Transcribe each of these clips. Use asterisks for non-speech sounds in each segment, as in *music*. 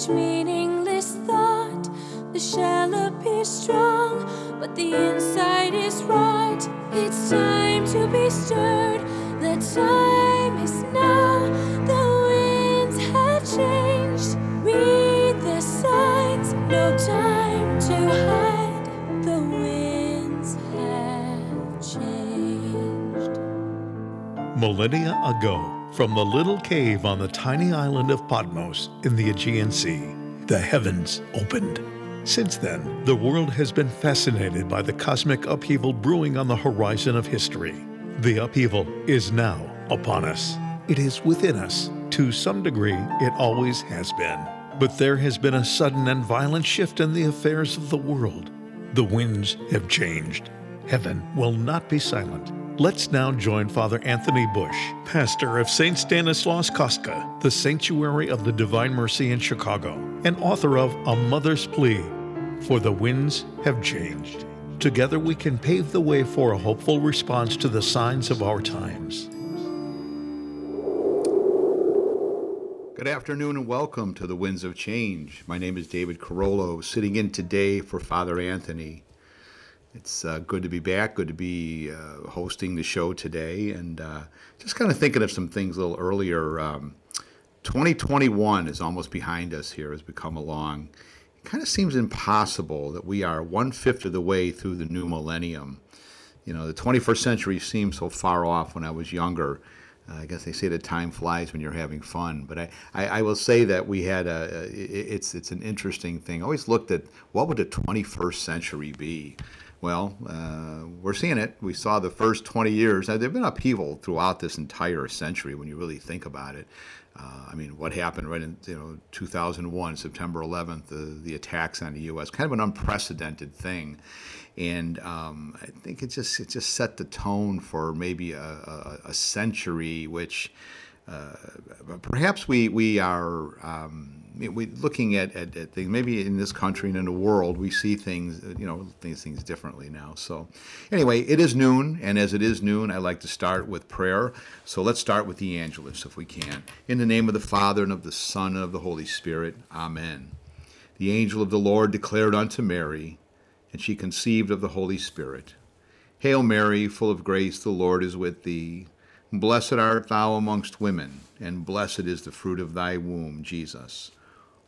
such meaningless thought. The shell appears strong, but the inside is rot. It's time to be stirred. The time is now. The winds have changed. Read the signs. No time to hide. The winds have changed. Millennia ago, from the little cave on the tiny island of Patmos in the Aegean Sea, the heavens opened. Since then, the world has been fascinated by the cosmic upheaval brewing on the horizon of history. The upheaval is now upon us. It is within us. To some degree, it always has been. But there has been a sudden and violent shift in the affairs of the world. The winds have changed. Heaven will not be silent. Let's now join Father Anthony Bus, pastor of St. Stanislaus Kostka, the Sanctuary of the Divine Mercy in Chicago, and author of A Mother's Plea For the Winds Have Changed. Together we can pave the way for a hopeful response to the signs of our times. Good afternoon and welcome to the Winds of Change. My name is David Carollo, sitting in today for Father Anthony. It's uh, good to be back, good to be uh, hosting the show today, and uh, just kind of thinking of some things a little earlier. Um, 2021 is almost behind us here as we come along. It kind of seems impossible that we are one fifth of the way through the new millennium. You know, the 21st century seemed so far off when I was younger. I guess they say that time flies when you're having fun, but I, I, I will say that we had a, it's, it's an interesting thing. I always looked at what would the 21st century be? Well, uh, we're seeing it. We saw the first 20 years. Now, there've been upheaval throughout this entire century when you really think about it. Uh, I mean, what happened right in you know 2001, September 11th, the, the attacks on the U.S. Kind of an unprecedented thing, and um, I think it just it just set the tone for maybe a, a, a century, which uh, perhaps we we are. Um, we looking at, at, at, things maybe in this country and in the world we see things you know things things differently now. So anyway it is noon and as it is noon i like to start with prayer. So let's start with the angelus if we can. In the name of the father and of the son and of the holy spirit amen. The angel of the lord declared unto mary and she conceived of the holy spirit. Hail mary full of grace the lord is with thee. Blessed art thou amongst women and blessed is the fruit of thy womb jesus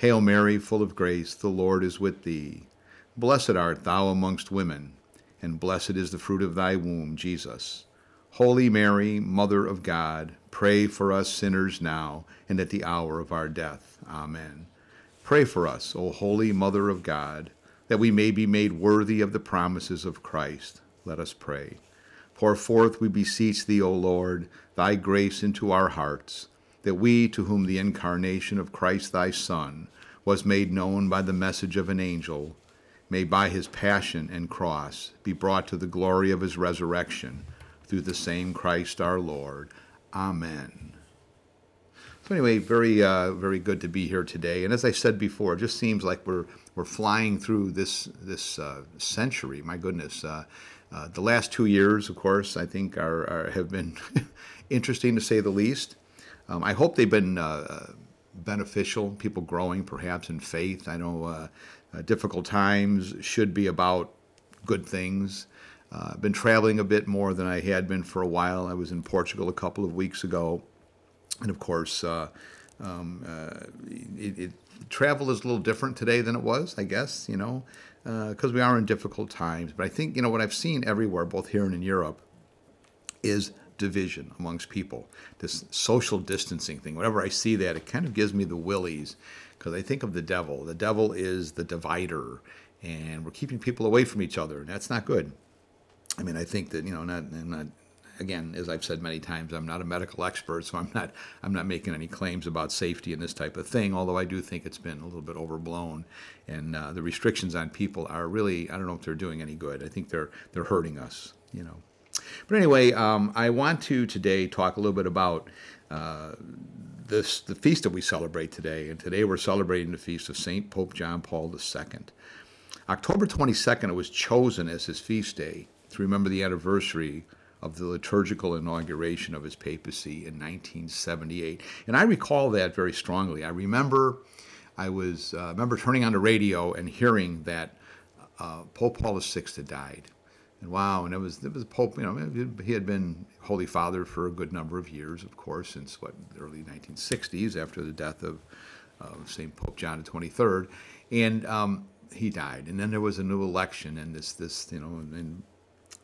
Hail Mary, full of grace, the Lord is with thee. Blessed art thou amongst women, and blessed is the fruit of thy womb, Jesus. Holy Mary, Mother of God, pray for us sinners now and at the hour of our death. Amen. Pray for us, O Holy Mother of God, that we may be made worthy of the promises of Christ. Let us pray. Pour forth, we beseech thee, O Lord, thy grace into our hearts that we, to whom the incarnation of Christ thy Son was made known by the message of an angel, may by his passion and cross be brought to the glory of his resurrection through the same Christ our Lord. Amen. So anyway, very uh, very good to be here today. And as I said before, it just seems like we're we're flying through this this uh, century. My goodness. Uh, uh the last two years, of course, I think are, are have been *laughs* interesting to say the least. Um, I hope they've been uh, beneficial, people growing perhaps in faith. I know uh, uh, difficult times should be about good things. Uh, I've been traveling a bit more than I had been for a while. I was in Portugal a couple of weeks ago. And of course, uh, um, uh, it, it, travel is a little different today than it was, I guess, you know, because we are in difficult times. But I think, you know, what I've seen everywhere, both here and in Europe, is division amongst people, this social distancing thing. Whenever I see that, it kind of gives me the willies because I think of the devil. The devil is the divider, and we're keeping people away from each other, and that's not good. I mean, I think that you know, not, not again, as I've said many times, I'm not a medical expert, so I'm not I'm not making any claims about safety and this type of thing. Although I do think it's been a little bit overblown, and uh, the restrictions on people are really I don't know if they're doing any good. I think they're they're hurting us, you know. But anyway, um, I want to today talk a little bit about uh, this the feast that we celebrate today, and today we're celebrating the feast of Saint Pope John Paul II. October 22nd, it was chosen as his feast day to remember the anniversary of the liturgical inauguration of his papacy in 1978. And I recall that very strongly. I remember I was uh, remember turning on the radio and hearing that uh, Pope Paul VI had died. And wow, and it was it was Pope. You know, he had been Holy Father for a good number of years, of course, since what early 1960s, after the death of, of Saint Pope John the 23rd, and um, he died. And then there was a new election, and this this you know, and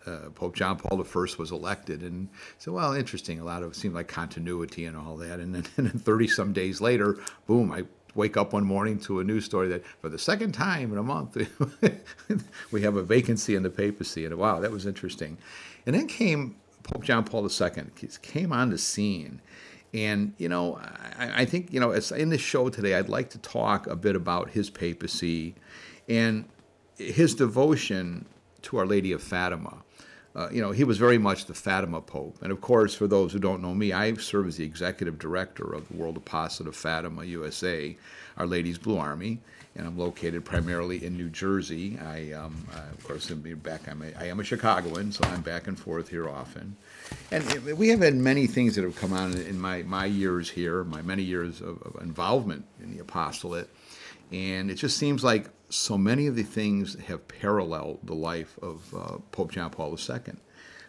uh, Pope John Paul I was elected, and so well, interesting. A lot of it seemed like continuity and all that, and then, *laughs* and then 30 some days later, boom! I wake up one morning to a news story that for the second time in a month *laughs* we have a vacancy in the papacy, and wow, that was interesting. And then came Pope John Paul II came on the scene. And, you know, I, I think, you know, as in this show today, I'd like to talk a bit about his papacy and his devotion to Our Lady of Fatima. Uh, you know, he was very much the Fatima Pope. And of course, for those who don't know me, I serve as the executive director of the World Apostolate of Fatima USA, Our Lady's Blue Army, and I'm located primarily in New Jersey. I, um, uh, of course, am back. I'm a, I am a Chicagoan, so I'm back and forth here often. And we have had many things that have come on in my, my years here, my many years of, of involvement in the apostolate. And it just seems like so many of the things have paralleled the life of uh, Pope John Paul II.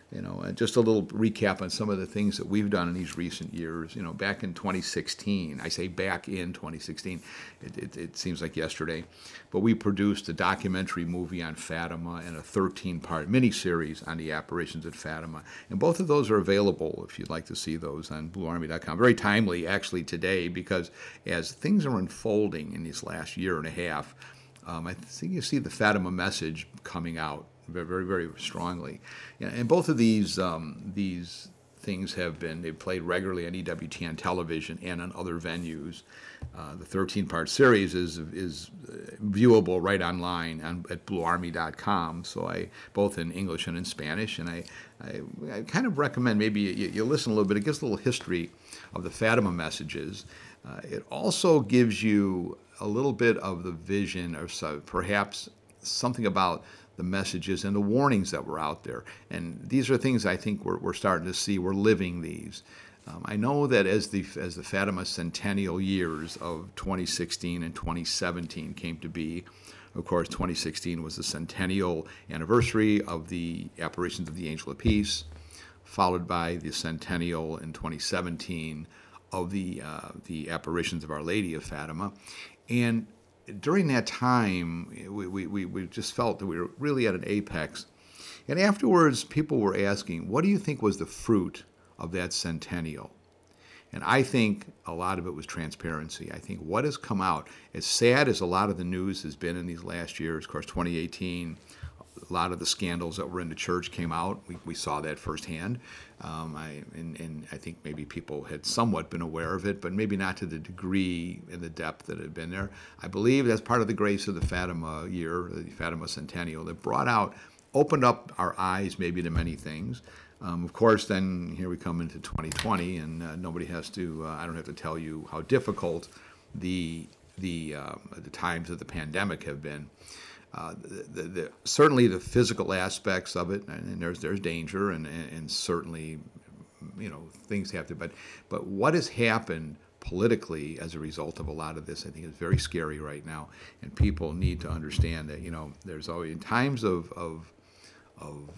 You know, and just a little recap on some of the things that we've done in these recent years. You know, back in 2016, I say back in 2016, it, it, it seems like yesterday, but we produced a documentary movie on Fatima and a 13 part miniseries on the apparitions at Fatima. And both of those are available if you'd like to see those on bluearmy.com. Very timely, actually, today, because as things are unfolding in this last year and a half, um, I think you see the Fatima message coming out very, very, strongly. And both of these um, these things have been they've played regularly on EWTN television and on other venues. Uh, the 13-part series is is viewable right online on, at BlueArmy.com. So I both in English and in Spanish, and I I, I kind of recommend maybe you, you, listen a little bit. It gives a little history of the Fatima messages. Uh, it also gives you a little bit of the vision, or so, perhaps something about the messages and the warnings that were out there. And these are things I think we're, we're starting to see. We're living these. Um, I know that as the as the Fatima centennial years of 2016 and 2017 came to be, of course, 2016 was the centennial anniversary of the apparitions of the Angel of Peace, followed by the centennial in 2017 of the uh, the apparitions of Our Lady of Fatima, and during that time, we, we, we just felt that we were really at an apex. And afterwards, people were asking, what do you think was the fruit of that centennial? And I think a lot of it was transparency. I think what has come out, as sad as a lot of the news has been in these last years, of course, 2018, a lot of the scandals that were in the church came out. We, we saw that firsthand. Um, I, and, and, I think maybe people had somewhat been aware of it, but maybe not to the degree and the depth that had been there. I believe that's part of the grace of the Fatima year, the Fatima Centennial, that brought out, opened up our eyes maybe to many things. Um, of course, then here we come into 2020, and uh, nobody has to, uh, I don't have to tell you how difficult the, the, um, the times of the pandemic have been. Uh, the, the, certainly the physical aspects of it, and, there's there's danger, and, and certainly, you know, things have to. But but what has happened politically as a result of a lot of this, I think, is very scary right now, and people need to understand that you know there's always in times of of of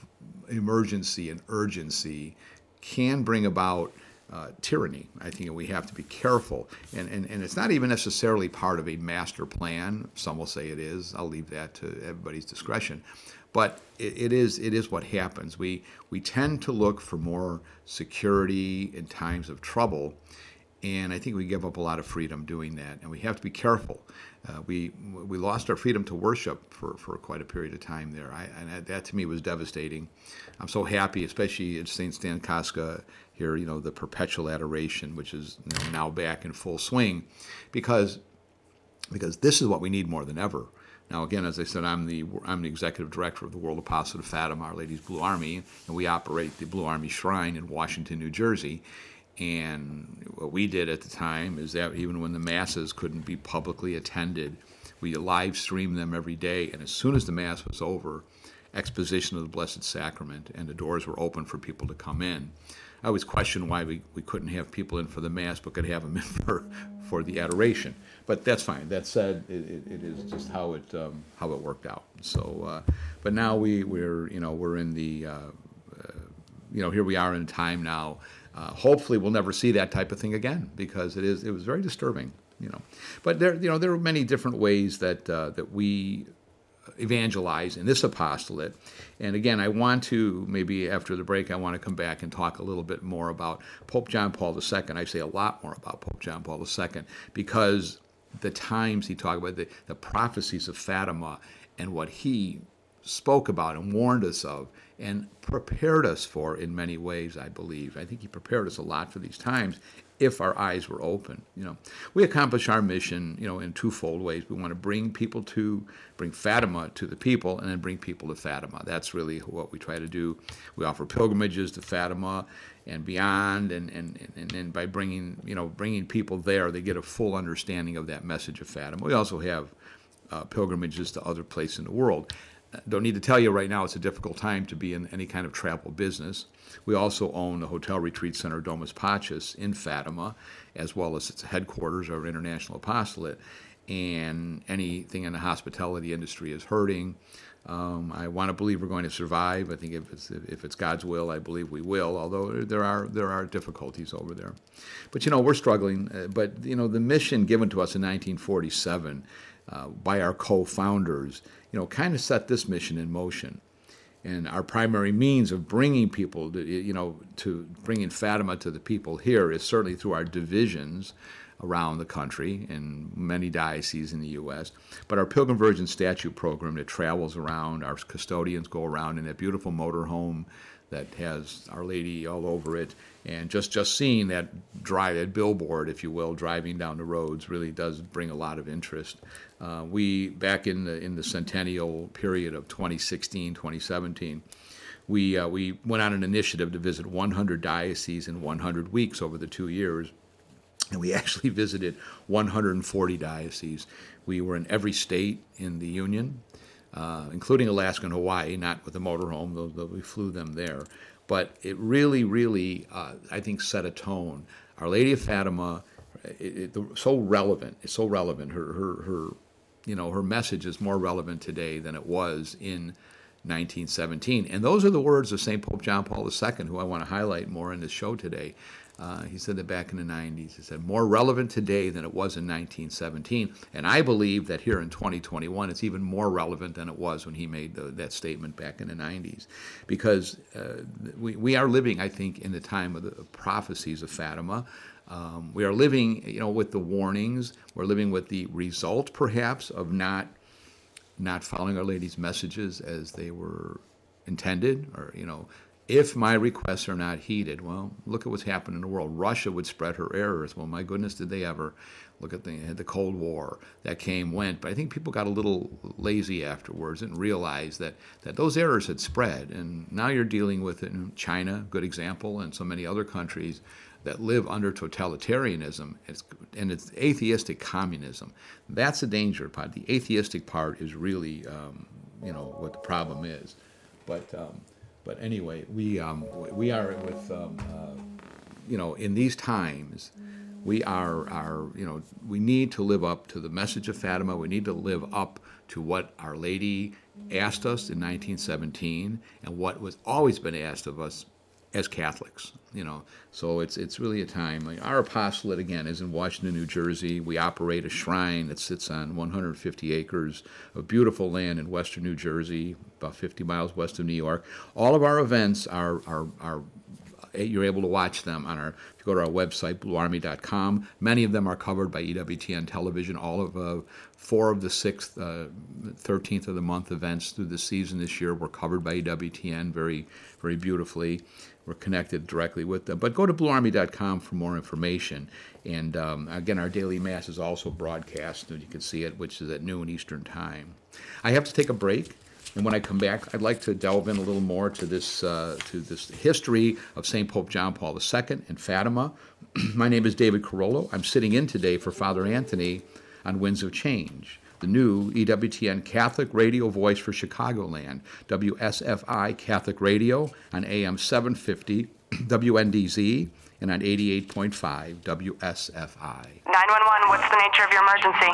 emergency and urgency can bring about uh, tyranny. I think we have to be careful. And, and, and it's not even necessarily part of a master plan. Some will say it is. I'll leave that to everybody's discretion. But it, it is it is what happens. We we tend to look for more security in times of trouble, and I think we give up a lot of freedom doing that, and we have to be careful. Uh, we we lost our freedom to worship for, for quite a period of time there, I, and that, to me was devastating. I'm so happy, especially at St. Stan Kostka here, you know, the perpetual adoration, which is you know, now back in full swing, because because this is what we need more than ever. Now, again, as I said, I'm the I'm the executive director of the World Apostolate of Fatima, Our Lady's Blue Army, and we operate the Blue Army Shrine in Washington, New Jersey. And what we did at the time is that even when the masses couldn't be publicly attended, we live streamed them every day. And as soon as the mass was over, exposition of the Blessed Sacrament, and the doors were open for people to come in. I always questioned why we, we couldn't have people in for the mass, but could have them in *laughs* for, for the adoration. But that's fine. That said, it, it, is just how it um, how it worked out. So, uh, but now we we're you know we're in the uh, uh, you know here we are in time now uh, hopefully, we'll never see that type of thing again because it is it was very disturbing, you know. But there, you know, there are many different ways that uh, that we evangelize in this apostolate. And again, I want to maybe after the break, I want to come back and talk a little bit more about Pope John Paul II. I say a lot more about Pope John Paul II because the times he talked about the, the prophecies of Fatima and what he spoke about and warned us of and prepared us for in many ways, I believe. I think he prepared us a lot for these times if our eyes were open. You know, we accomplish our mission, you know, in twofold ways. We want to bring people to, bring Fatima to the people, and then bring people to Fatima. That's really what we try to do. We offer pilgrimages to Fatima and beyond, and and, and, and by bringing, you know, bringing people there, they get a full understanding of that message of Fatima. We also have uh, pilgrimages to other places in the world don't need to tell you right now it's a difficult time to be in any kind of travel business. We also own the Hotel Retreat Center Domus Pacis in Fatima, as well as its headquarters, our international apostolate. And anything in the hospitality industry is hurting. Um, I want to believe we're going to survive. I think if it's if it's God's will, I believe we will. Although there are there are difficulties over there, but you know we're struggling. Uh, but you know the mission given to us in 1947 uh, by our co-founders you know, kind of set this mission in motion. And our primary means of bringing people, to, you know, to bringing Fatima to the people here is certainly through our divisions around the country in many dioceses in the U.S. But our Pilgrim Virgin Statue program that travels around, our custodians go around in that beautiful motorhome that has Our Lady all over it, and just just seeing that drive that billboard, if you will, driving down the roads really does bring a lot of interest. Uh, we back in the in the centennial period of 2016, 2017. We, uh, we went on an initiative to visit 100 dioceses in 100 weeks over the two years, and we actually *laughs* visited 140 dioceses. We were in every state in the Union, uh, including Alaska and Hawaii, not with the motorhome, though, though we flew them there. But it really, really, uh, I think, set a tone. Our Lady of Fatima, it, it, so relevant. It's so relevant. Her, her, her, you know, her message is more relevant today than it was in 1917. And those are the words of St. Pope John Paul II, who I want to highlight more in this show today. Uh, he said that back in the 90s. He said, more relevant today than it was in 1917. And I believe that here in 2021, it's even more relevant than it was when he made the, that statement back in the 90s. Because uh, we, we are living, I think, in the time of the prophecies of Fatima. Um, we are living, you know, with the warnings. We're living with the result, perhaps, of not not following Our Lady's messages as they were intended, or you know, if my requests are not heeded, well, look at what's happened in the world. Russia would spread her errors. Well, my goodness, did they ever? Look at the, the Cold War that came, went. But I think people got a little lazy afterwards and realized that, that those errors had spread. And now you're dealing with it in China, good example, and so many other countries that live under totalitarianism and it's atheistic communism. That's the danger part. The atheistic part is really, um, you know, what the problem is. But um, but anyway, we um, we are with um, uh, you know in these times, we are are you know we need to live up to the message of Fatima. We need to live up to what Our Lady asked us in 1917 and what was always been asked of us as Catholics, you know. So it's it's really a time. Like our apostolate again is in Washington, New Jersey. We operate a shrine that sits on 150 acres of beautiful land in western New Jersey, about 50 miles west of New York. All of our events are are are you're able to watch them on our. If you go to our website, bluearmy.com, many of them are covered by EWTN television. All of uh, four of the sixth, uh, 13th of the month events through the season this year were covered by EWTN very, very beautifully. We're connected directly with them. But go to bluearmy.com for more information. And um, again, our daily mass is also broadcast, and you can see it, which is at noon Eastern Time. I have to take a break. And when I come back, I'd like to delve in a little more to this uh, to this history of St. Pope John Paul II and Fatima. *clears throat* My name is David Carollo. I'm sitting in today for Father Anthony on Winds of Change, the new EWTN Catholic radio voice for Chicagoland, WSFI Catholic Radio on AM 750 *clears throat* WNDZ and on 88.5 WSFI. 911, what's the nature of your emergency?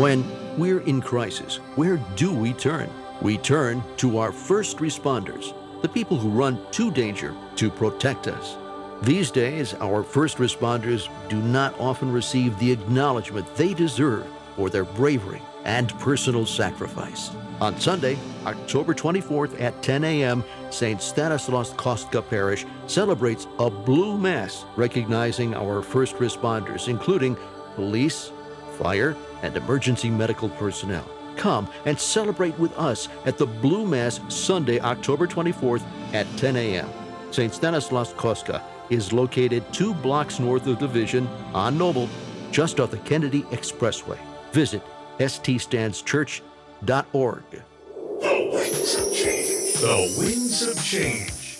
When we're in crisis, where do we turn? We turn to our first responders, the people who run to danger to protect us. These days, our first responders do not often receive the acknowledgement they deserve for their bravery and personal sacrifice. On Sunday, October 24th at 10 a.m., St. Stanislaus Kostka Parish celebrates a Blue Mass recognizing our first responders, including police, fire, and emergency medical personnel. Come and celebrate with us at the Blue Mass Sunday, October 24th at 10 a.m. St. Stanislaus Kostka is located two blocks north of Division on Noble, just off the Kennedy Expressway. Visit ststandschurch.org. The Winds of Change. The Winds of Change.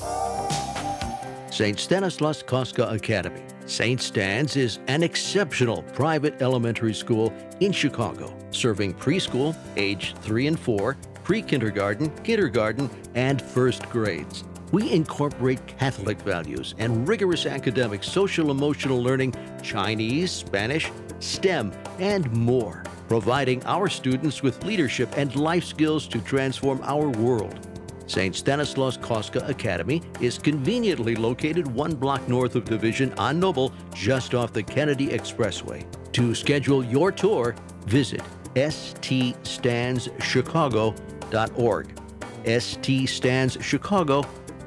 St. Stanislaus Kostka Academy. St. Stan's is an exceptional private elementary school in Chicago, serving preschool, age 3 and 4, pre kindergarten, kindergarten, and first grades. We incorporate Catholic values and rigorous academic social emotional learning, Chinese, Spanish, STEM, and more, providing our students with leadership and life skills to transform our world. St. Stanislaus Kostka Academy is conveniently located one block north of Division on Noble, just off the Kennedy Expressway. To schedule your tour, visit ststandschicago.org.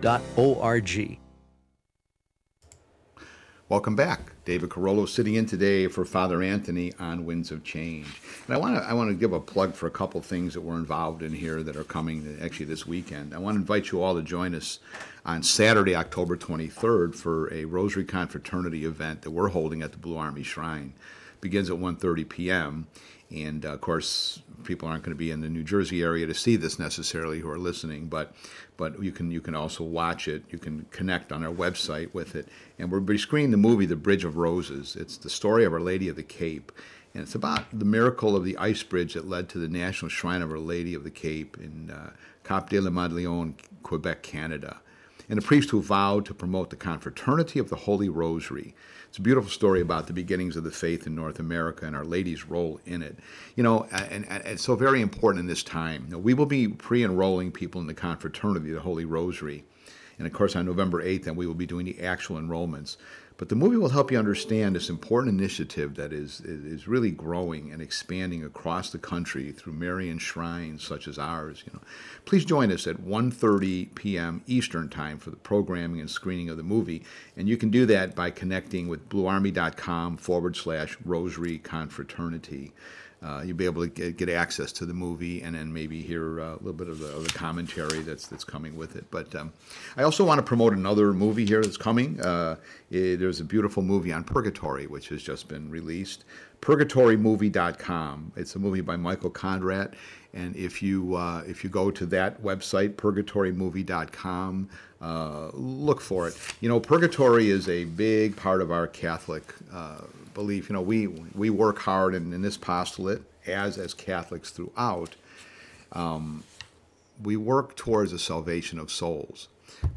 ststandschicago.org. Welcome back. David Carollo sitting in today for Father Anthony on Winds of Change. And I want to I want to give a plug for a couple things that we're involved in here that are coming actually this weekend. I want to invite you all to join us on Saturday, October 23rd for a Rosary Confraternity event that we're holding at the Blue Army Shrine. It begins at 1:30 p.m. And uh, of course, people aren't going to be in the New Jersey area to see this necessarily who are listening, but but you can you can also watch it. You can connect on our website with it, and we're be screening the movie The Bridge of Roses. It's the story of Our Lady of the Cape, and it's about the miracle of the ice bridge that led to the National Shrine of Our Lady of the Cape in uh, Cap de la Madeleine, Quebec, Canada, and a priest who vowed to promote the confraternity of the Holy Rosary it's a beautiful story about the beginnings of the faith in North America and Our Lady's role in it. You know, and, and it's so very important in this time. You know, we will be pre enrolling people in the confraternity, the Holy Rosary. And of course, on November 8th, then we will be doing the actual enrollments. But the movie will help you understand this important initiative that is, is really growing and expanding across the country through Marian shrines such as ours. You know, please join us at 1:30 p.m. Eastern Time for the programming and screening of the movie, and you can do that by connecting with BlueArmy.com forward slash Rosary Confraternity uh, you'll be able to get, get, access to the movie and then maybe hear uh, a little bit of the, of the, commentary that's that's coming with it. But um, I also want to promote another movie here that's coming. Uh, it, there's a beautiful movie on purgatory which has just been released. PurgatoryMovie.com. It's a movie by Michael Conrad, and if you uh, if you go to that website, PurgatoryMovie.com, uh, look for it. You know, purgatory is a big part of our Catholic uh, belief. You know, we we work hard in, in this apostolate as as Catholics throughout. Um, we work towards the salvation of souls,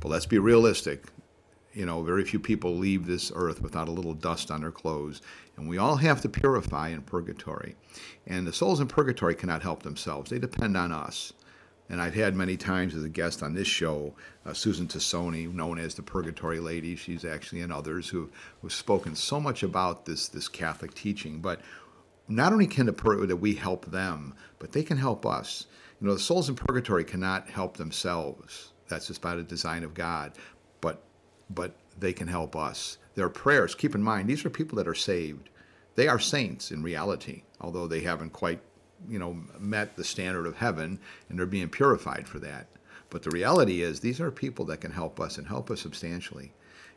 but let's be realistic. You know, very few people leave this earth without a little dust on their clothes, and we all have to purify in purgatory. And the souls in purgatory cannot help themselves; they depend on us. And I've had many times as a guest on this show uh, Susan Tassone, known as the Purgatory Lady. She's actually in others who have spoken so much about this this Catholic teaching. But not only can the pur- that we help them, but they can help us. You know, the souls in purgatory cannot help themselves. That's just by the design of God. But but they can help us. Their prayers, keep in mind, these are people that are saved. They are saints in reality, although they haven't quite, you know, met the standard of heaven and they're being purified for that. But the reality is, these are people that can help us and help us substantially.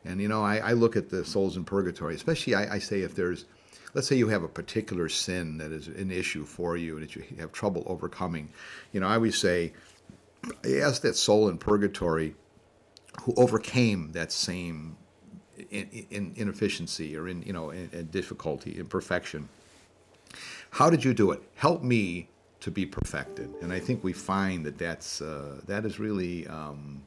And, you know, I, I look at the souls in purgatory, especially I, I say if there's, let's say you have a particular sin that is an issue for you and that you have trouble overcoming. You know, I always say, ask that soul in purgatory who overcame that same in, in, inefficiency or in you know in, in difficulty, imperfection. How did you do it? Help me to be perfected, and I think we find that that's uh, that is really. Um,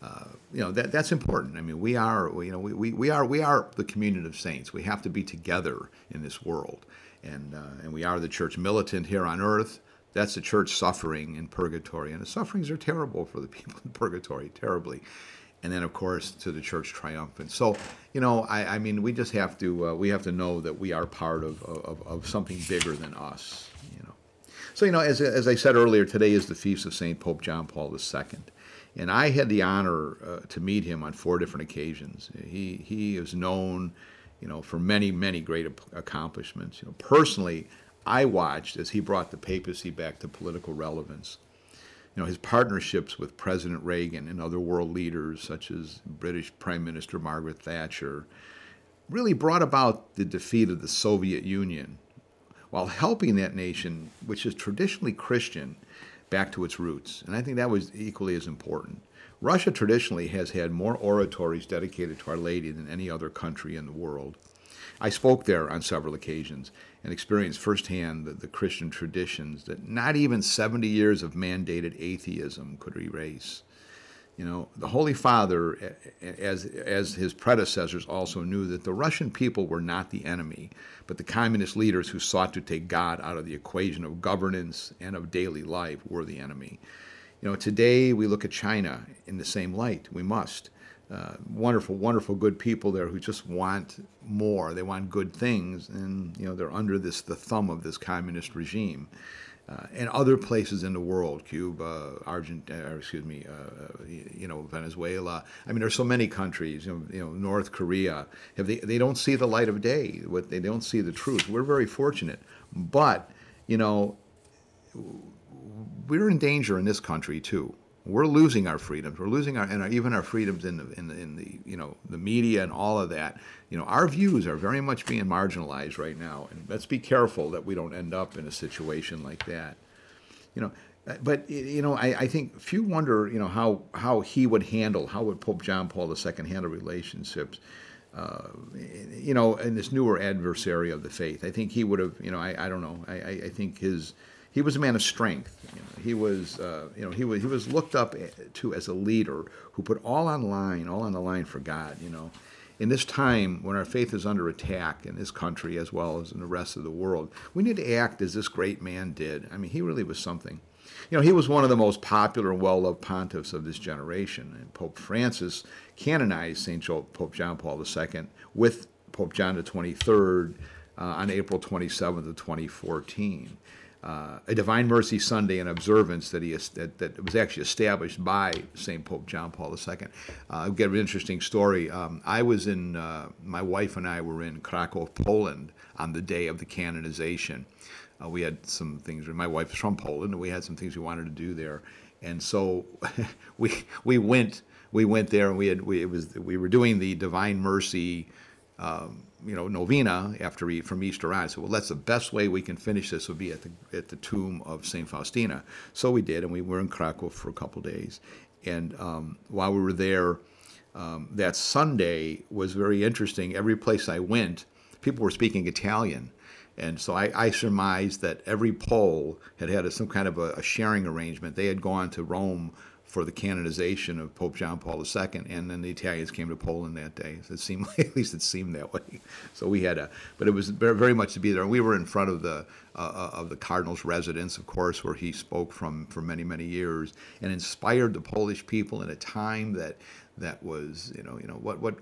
uh, you know that that's important. I mean, we are you know we, we, we are we are the communion of saints. We have to be together in this world, and uh, and we are the church militant here on earth. That's the church suffering in purgatory, and the sufferings are terrible for the *laughs* people in purgatory, terribly and then of course to the church triumphant. So, you know, I, I mean, we just have to uh, we have to know that we are part of, of, of something bigger than us. You know, so you know, as as I said earlier, today is the feast of Saint Pope John Paul II, and I had the honor uh, to meet him on four different occasions. He he is known, you know, for many many great accomplishments. You know, personally. I watched as he brought the papacy back to political relevance you know, his partnerships with President Reagan and other world leaders, such as British Prime Minister Margaret Thatcher, really brought about the defeat of the Soviet Union while helping that nation, which is traditionally Christian, back to its roots. And I think that was equally as important. Russia traditionally has had more oratories dedicated to Our Lady than any other country in the world. I spoke there on several occasions and experienced firsthand the, the Christian traditions that not even 70 years of mandated atheism could erase. You know, the Holy Father, as, as his predecessors, also knew that the Russian people were not the enemy, but the communist leaders who sought to take God out of the equation of governance and of daily life were the enemy. You know, today we look at China in the same light. We must uh, wonderful, wonderful, good people there who just want more. They want good things, and you know they're under this the thumb of this communist regime. Uh, and other places in the world, Cuba, Argentina, excuse me, uh, you know, Venezuela. I mean, there's so many countries. You know, you know, North Korea. They? They don't see the light of day. What they don't see the truth. We're very fortunate, but you know, we're in danger in this country too we're losing our freedoms. We're losing our and our, even our freedoms in the, in the in the you know the media and all of that. You know, our views are very much being marginalized right now, and let's be careful that we don't end up in a situation like that. You know, but you know, I, I think few wonder you know how how he would handle how would Pope John Paul II handle relationships. Uh, you know, in this newer adversary of the faith, I think he would have. You know, I, I don't know. I, I think his he was a man of strength. You know, he was, uh, you know, he was he was looked up to as a leader who put all on line, all on the line for God. You know, in this time when our faith is under attack in this country as well as in the rest of the world, we need to act as this great man did. I mean, he really was something. You know, he was one of the most popular and well-loved pontiffs of this generation. And Pope Francis canonized St. Pope John Paul II with Pope John the 23rd uh, on April 27th of 2014 uh, a Divine Mercy Sunday, an observance that he that, that was actually established by St. Pope John Paul II. Uh, I'll got an interesting story. Um, I was in, uh, my wife and I were in Krakow, Poland on the day of the canonization. Uh, we had some things, my wife is from Poland, and we had some things we wanted to do there. And so *laughs* we, we went we went there and we had we, it was we were doing the Divine Mercy um, you know, novena after from Easter on. So, well, that's the best way we can finish this would be at the at the tomb of Saint Faustina. So we did, and we were in Krakow for a couple days. And um, while we were there, um, that Sunday was very interesting. Every place I went, people were speaking Italian. And so I, I surmised that every Pole had had a, some kind of a, a sharing arrangement. They had gone to Rome for the canonization of Pope John Paul II, and then the Italians came to Poland that day. It seemed *laughs* at least it seemed that way. So we had a, but it was very much to be there. And we were in front of the uh, uh, of the cardinal's residence, of course, where he spoke from for many many years, and inspired the Polish people in a time that that was you know you know what what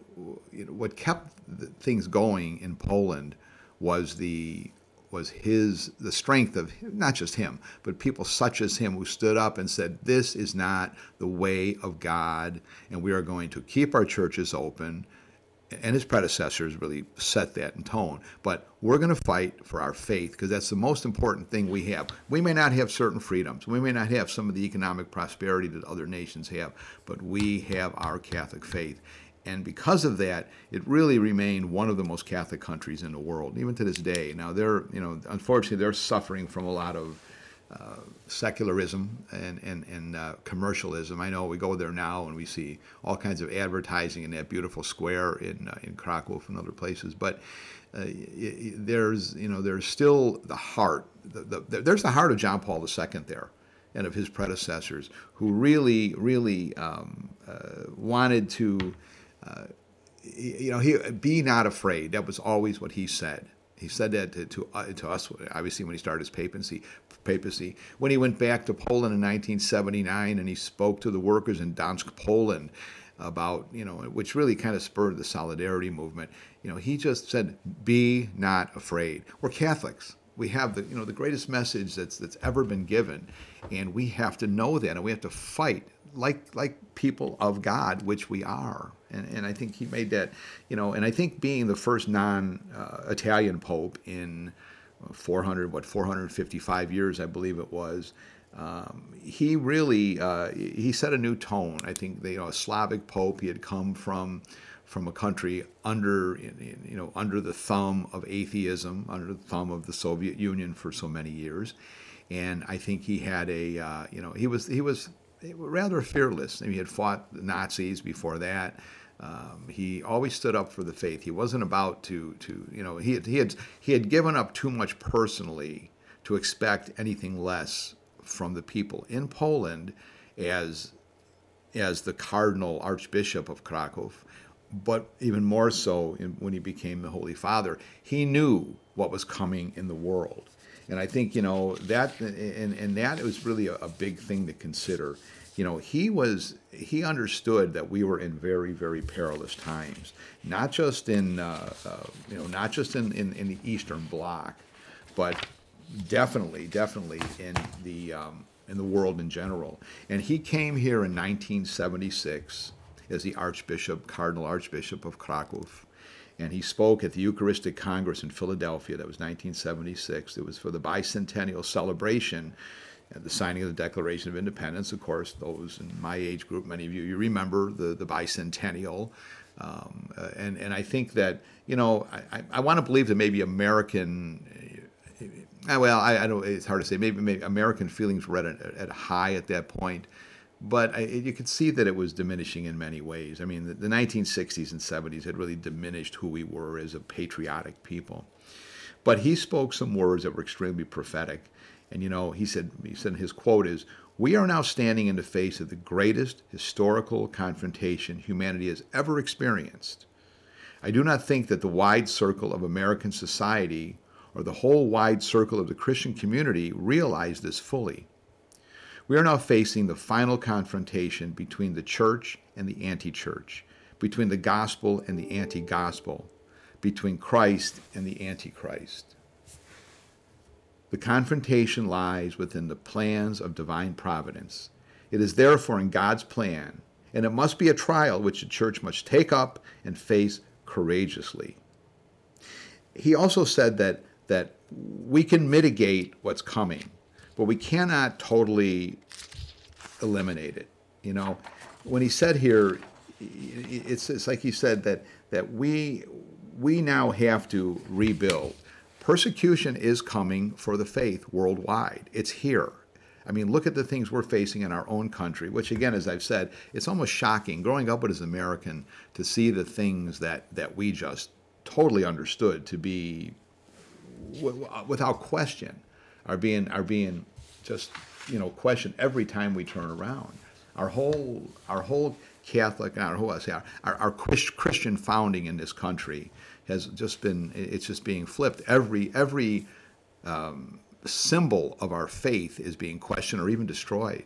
you know what kept things going in Poland was the was his the strength of not just him, but people such as him who stood up and said, "This is not the way of God, and we are going to keep our churches open." And his predecessors really set that in tone. But we're going to fight for our faith because that's the most important thing we have. We may not have certain freedoms. We may not have some of the economic prosperity that other nations have, but we have our Catholic faith. And because of that, it really remained one of the most Catholic countries in the world, even to this day. Now, they're, you know, unfortunately, they're suffering from a lot of uh, secularism and, and, and uh, commercialism. I know we go there now and we see all kinds of advertising in that beautiful square in, uh, in Krakow and other places. But uh, there's, you know, there's still the heart. The, the, there's the heart of John Paul II there and of his predecessors who really, really um, uh, wanted to uh, you know, he be not afraid. That was always what he said. He said that to to, uh, to, us, obviously, when he started his papacy. Papacy. When he went back to Poland in 1979 and he spoke to the workers in Gdansk, Poland, about you know, which really kind of spurred the solidarity movement. You know, he just said, "Be not afraid." We're Catholics. We have the you know the greatest message that's that's ever been given, and we have to know that, and we have to fight like like people of God, which we are. And, and I think he made that, you know, and I think being the first non-Italian pope in 400, what 455 years, I believe it was, um, he really uh, he set a new tone. I think you know, a Slavic pope. He had come from from a country under you know under the thumb of atheism, under the thumb of the Soviet Union for so many years, and I think he had a uh, you know he was he was rather fearless. He had fought the Nazis before that. Um, he always stood up for the faith. He wasn't about to, to you know, he had, he had he had given up too much personally to expect anything less from the people in Poland, as as the cardinal archbishop of Krakow, but even more so in, when he became the Holy Father. He knew what was coming in the world, and I think you know that, and and that was really a, a big thing to consider you know, he was he understood that we were in very very perilous times, not just in uh, uh, you know not just in, in, in the Eastern Bloc, but definitely definitely in the um, in the world in general. And he came here in 1976 as the Archbishop, Cardinal Archbishop of Krakow. And he spoke at the Eucharistic Congress in Philadelphia. That was 1976. It was for the bicentennial celebration the signing of the Declaration of Independence. Of course, those in my age group, many of you, you remember the, the bicentennial. Um, uh, and, and I think that, you know, I, I want to believe that maybe American, uh, well, I, I don't, it's hard to say, maybe, maybe American feelings were at, a, at high at that point. But I, you could see that it was diminishing in many ways. I mean, the, the 1960s and 70s had really diminished who we were as a patriotic people. But he spoke some words that were extremely prophetic. And you know, he said, he said his quote is, "We are now standing in the face of the greatest historical confrontation humanity has ever experienced. I do not think that the wide circle of American society or the whole wide circle of the Christian community realize this fully. We are now facing the final confrontation between the church and the anti church, between the gospel and the anti gospel, between Christ and the antichrist. The confrontation lies within the plans of divine providence. It is therefore in God's plan, and it must be a trial which the church must take up and face courageously. He also said that, that we can mitigate what's coming, but we cannot totally eliminate it. You know, when he said here, it's, it's like he said that, that we, we now have to rebuild. Persecution is coming for the faith worldwide. It's here. I mean, look at the things we're facing in our own country, which, again, as I've said, it's almost shocking growing up as an American to see the things that, that we just totally understood to be, w- without question, are being, are being just, you know, questioned every time we turn around. Our whole, our whole Catholic, our whole, our, our Christian founding in this country has just been it's just being flipped. Every every um, symbol of our faith is being questioned or even destroyed.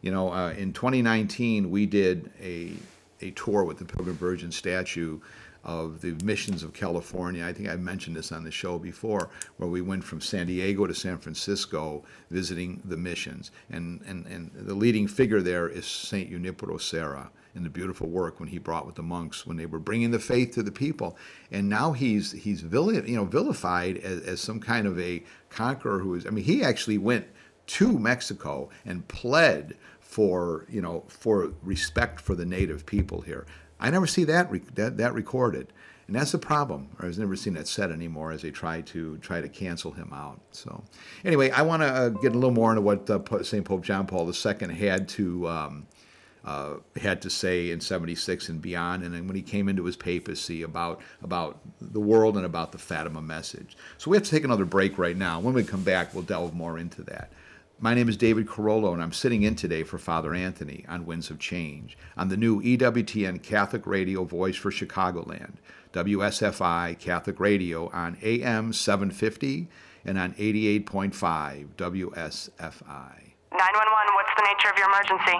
You know, uh, in 2019 we did a a tour with the Pilgrim Virgin statue of the missions of California. I think I mentioned this on the show before, where we went from San Diego to San Francisco visiting the missions. And, and, and the leading figure there is St. Junipero Serra and the beautiful work when he brought with the monks when they were bringing the faith to the people. And now he's he's villi- you know vilified as, as some kind of a conqueror who is. I mean, he actually went to Mexico and pled for you know for respect for the native people here. I never see that re- that, that recorded, and that's the problem. I've never seen that said anymore as they try to try to cancel him out. So anyway, I want to uh, get a little more into what uh, Saint Pope John Paul II had to. Um, uh, had to say in 76 and beyond, and then when he came into his papacy about, about the world and about the Fatima message. So we have to take another break right now. When we come back, we'll delve more into that. My name is David Carollo, and I'm sitting in today for Father Anthony on Winds of Change on the new EWTN Catholic Radio Voice for Chicagoland, WSFI Catholic Radio on AM 750 and on 88.5 WSFI. 911, what's the nature of your emergency?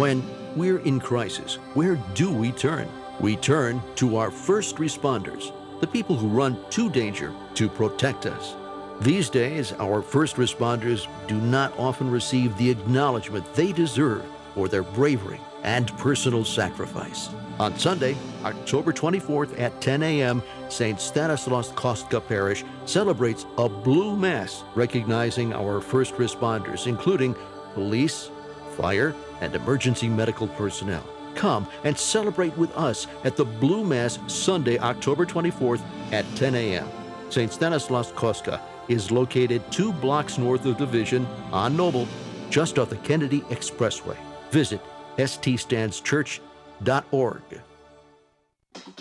When we're in crisis, where do we turn? We turn to our first responders, the people who run to danger to protect us. These days, our first responders do not often receive the acknowledgement they deserve for their bravery and personal sacrifice. On Sunday, October 24th at 10 a.m., St. Stanislaus Kostka Parish celebrates a Blue Mass recognizing our first responders, including police, fire, and emergency medical personnel. Come and celebrate with us at the Blue Mass Sunday, October 24th at 10 a.m. St. Stanislaus Kostka is located two blocks north of Division on Noble, just off the Kennedy Expressway. Visit ststandschurch.org.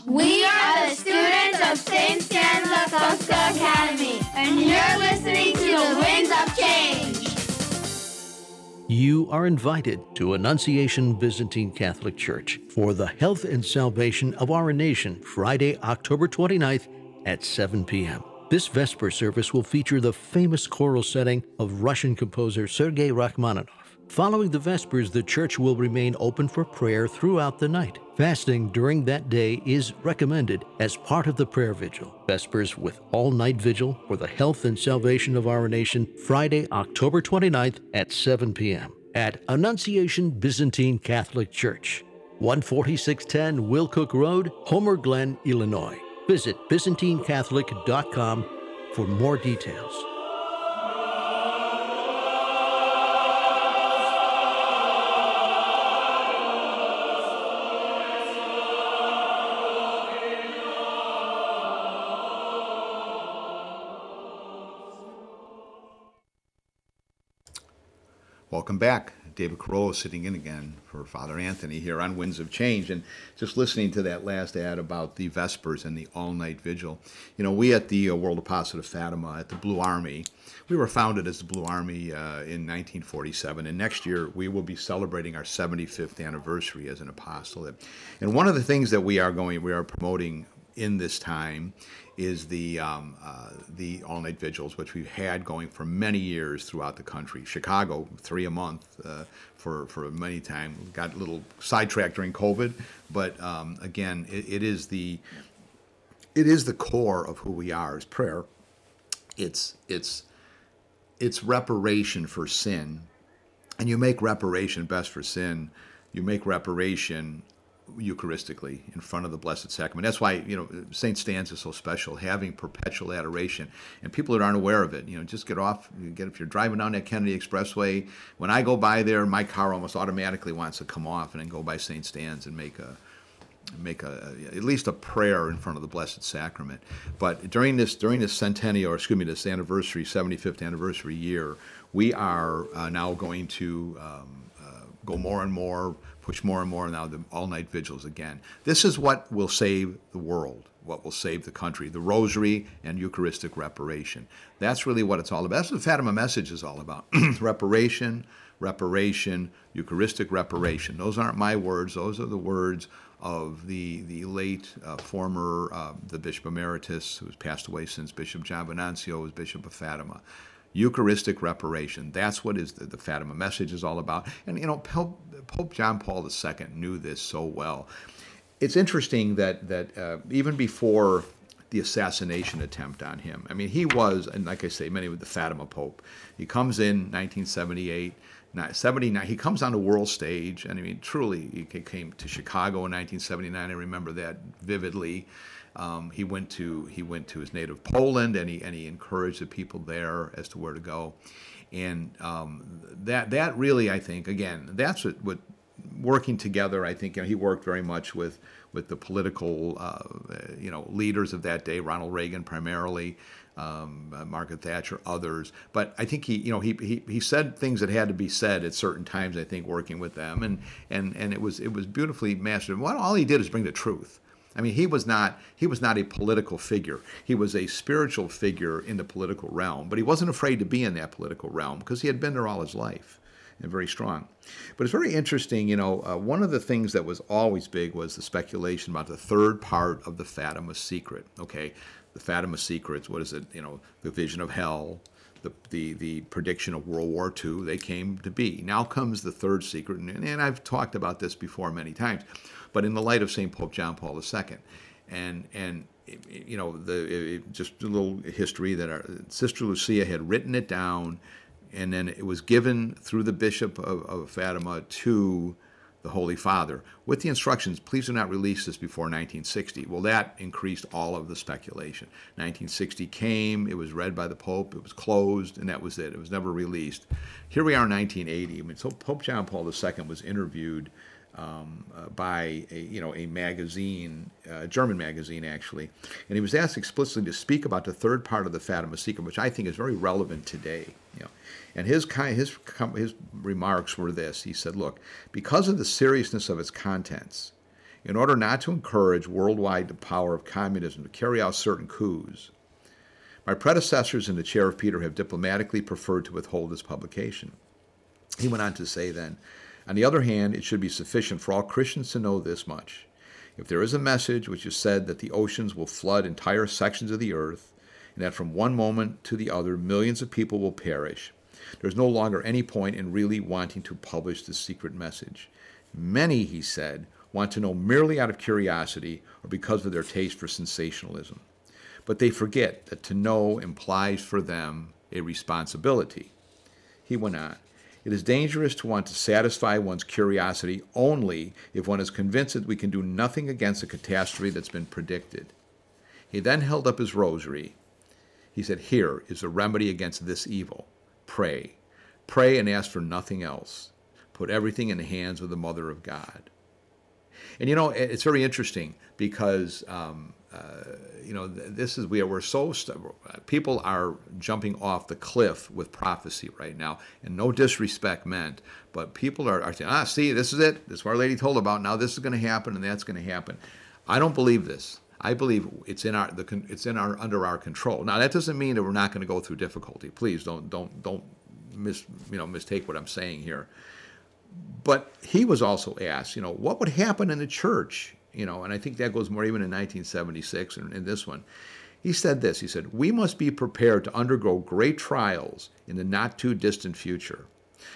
We are the students of St. Stan's Kostka Academy, and you're listening to the Winds of Change. You are invited to Annunciation Byzantine Catholic Church for the health and salvation of our nation, Friday, October 29th at 7 p.m. This Vesper service will feature the famous choral setting of Russian composer Sergei Rachmaninoff. Following the Vespers, the church will remain open for prayer throughout the night. Fasting during that day is recommended as part of the prayer vigil. Vespers with all night vigil for the health and salvation of our nation, Friday, October 29th at 7 p.m. at Annunciation Byzantine Catholic Church, 14610 Willcook Road, Homer Glen, Illinois. Visit ByzantineCatholic.com for more details. Welcome back. David Carollo sitting in again for Father Anthony here on Winds of Change. And just listening to that last ad about the Vespers and the all night vigil. You know, we at the uh, World of Fatima at the Blue Army, we were founded as the Blue Army uh, in 1947. And next year we will be celebrating our 75th anniversary as an apostolate. And one of the things that we are going, we are promoting in this time is the um, uh, the all night vigils, which we've had going for many years throughout the country. Chicago, three a month uh, for for many time. Got a little sidetracked during COVID, but um, again, it, it is the it is the core of who we are as prayer. It's it's it's reparation for sin, and you make reparation best for sin. You make reparation Eucharistically in front of the Blessed Sacrament. That's why you know Saint Stans is so special, having perpetual adoration. And people that aren't aware of it, you know, just get off. You Get if you're driving down that Kennedy Expressway. When I go by there, my car almost automatically wants to come off and then go by Saint Stans and make a make a, at least a prayer in front of the Blessed Sacrament. But during this during this centennial, or excuse me, this anniversary, 75th anniversary year, we are uh, now going to um, go more and more push more and more now the all night vigils again. This is what will save the world, what will save the country the rosary and Eucharistic reparation. That's really what it's all about. That's what the Fatima message is all about *clears throat* reparation, reparation, Eucharistic reparation. Those aren't my words, those are the words of the, the late uh, former uh, the Bishop Emeritus, who has passed away since Bishop John Venancio was Bishop of Fatima. Eucharistic reparation. That's what is the, the Fatima message is all about. And you know, Pope, Pope John Paul II knew this so well. it's interesting that that uh, even before the assassination attempt on him, I mean, he was, and like I say, many with the Fatima Pope. He comes in 1978. 79, he comes on the world stage, and I mean, truly, he came to Chicago in 1979. I remember that vividly. Um, he went to he went to his native Poland, and he and he encouraged the people there as to where to go, and um, that that really, I think, again, that's what, what working together. I think you know, he worked very much with with the political uh, you know leaders of that day, Ronald Reagan primarily. Um, Margaret Thatcher, others, but I think he, you know, he, he he said things that had to be said at certain times. I think working with them, and and and it was it was beautifully mastered. What all he did is bring the truth. I mean, he was not he was not a political figure. He was a spiritual figure in the political realm, but he wasn't afraid to be in that political realm because he had been there all his life and very strong. But it's very interesting, you know, uh, one of the things that was always big was the speculation about the third part of the Fatima secret. Okay, the Fatima secrets, what is it? You know, the vision of hell, the, the, the prediction of World War II, they came to be. Now comes the third secret, and, and I've talked about this before many times, but in the light of St. Pope John Paul II. And, and you know, the, it, just a little history that our sister Lucia had written it down and then it was given through the bishop of, of Fatima to the Holy Father with the instructions, please do not release this before 1960. Well, that increased all of the speculation. 1960 came, it was read by the Pope, it was closed, and that was it. It was never released. Here we are in 1980. I mean, so Pope John Paul II was interviewed um, uh, by a, you know, a magazine, a uh, German magazine actually, and he was asked explicitly to speak about the third part of the Fatima secret, which I think is very relevant today. You know, and his his his remarks were this: He said, "Look, because of the seriousness of its contents, in order not to encourage worldwide the power of communism to carry out certain coups." My predecessors in the chair of Peter have diplomatically preferred to withhold this publication. He went on to say then, on the other hand, it should be sufficient for all Christians to know this much. If there is a message which is said that the oceans will flood entire sections of the earth, and that from one moment to the other millions of people will perish, there's no longer any point in really wanting to publish this secret message. Many, he said, want to know merely out of curiosity or because of their taste for sensationalism. But they forget that to know implies for them a responsibility. He went on. It is dangerous to want to satisfy one's curiosity only if one is convinced that we can do nothing against a catastrophe that's been predicted. He then held up his rosary. He said, Here is a remedy against this evil. Pray. Pray and ask for nothing else. Put everything in the hands of the Mother of God. And you know, it's very interesting because um, uh, you know, this is we are we're so people are jumping off the cliff with prophecy right now, and no disrespect meant, but people are, are saying, ah, see, this is it. This is what Our Lady told about. Now this is going to happen, and that's going to happen. I don't believe this. I believe it's in our the it's in our under our control. Now that doesn't mean that we're not going to go through difficulty. Please don't don't don't mis you know mistake what I'm saying here. But he was also asked, you know, what would happen in the church you know, and I think that goes more even in 1976 and in this one. He said this He said, We must be prepared to undergo great trials in the not too distant future.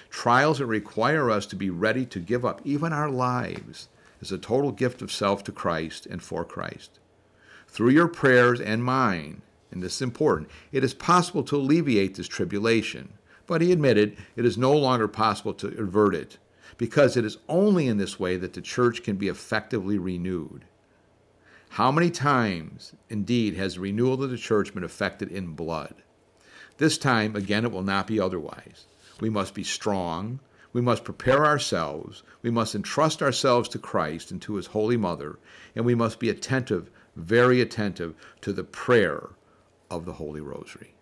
Trials that require us to be ready to give up even our lives as a total gift of self to Christ and for Christ. Through your prayers and mine, and this is important, it is possible to alleviate this tribulation. But he admitted it is no longer possible to avert it because it is only in this way that the church can be effectively renewed. How many times, indeed, has the renewal of the church been effected in blood? This time, again, it will not be otherwise. We must be strong. We must prepare ourselves. We must entrust ourselves to Christ and to His Holy Mother. And we must be attentive, very attentive, to the prayer of the Holy Rosary.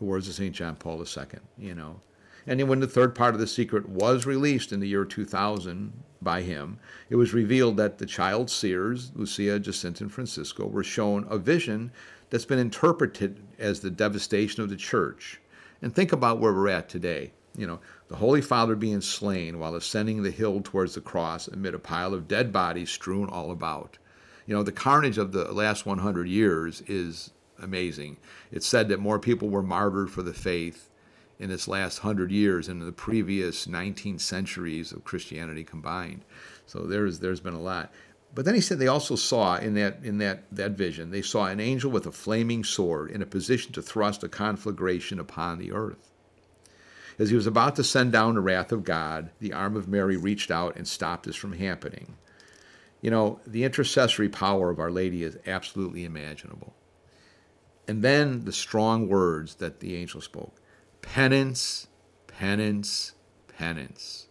The words of St. John Paul II, you know. And when the third part of the secret was released in the year 2000 by him, it was revealed that the child seers, Lucia, Jacinta, and Francisco, were shown a vision that's been interpreted as the devastation of the church. And think about where we're at today. You know, the Holy Father being slain while ascending the hill towards the cross amid a pile of dead bodies strewn all about. You know, the carnage of the last 100 years is amazing. It's said that more people were martyred for the faith in its last hundred years and in the previous 19 centuries of Christianity combined. So there's there's been a lot. But then he said they also saw in that in that that vision they saw an angel with a flaming sword in a position to thrust a conflagration upon the earth. As he was about to send down the wrath of God, the arm of Mary reached out and stopped this from happening. You know, the intercessory power of Our Lady is absolutely imaginable. And then the strong words that the angel spoke penance, penance, penance.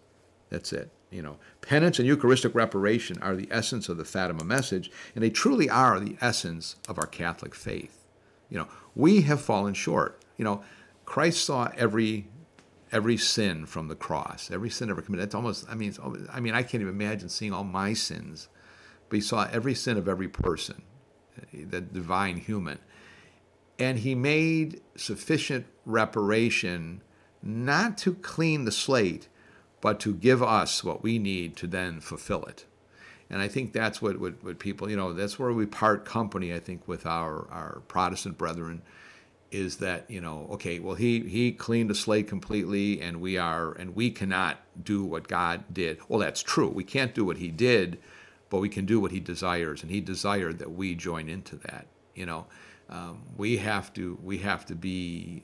That's it. You know, penance and Eucharistic reparation are the essence of the Fatima message, and they truly are the essence of our Catholic faith. You know, we have fallen short. You know, Christ saw every every sin from the cross, every sin ever committed. That's almost. I mean, I mean, I can't even imagine seeing all my sins, but he saw every sin of every person, the divine human, and he made sufficient reparation not to clean the slate, but to give us what we need to then fulfill it. And I think that's what, what, what people, you know, that's where we part company, I think, with our, our Protestant brethren, is that, you know, okay, well, he, he cleaned the slate completely and we are, and we cannot do what God did. Well, that's true. We can't do what he did, but we can do what he desires. And he desired that we join into that, you know. Um, we have to we have to be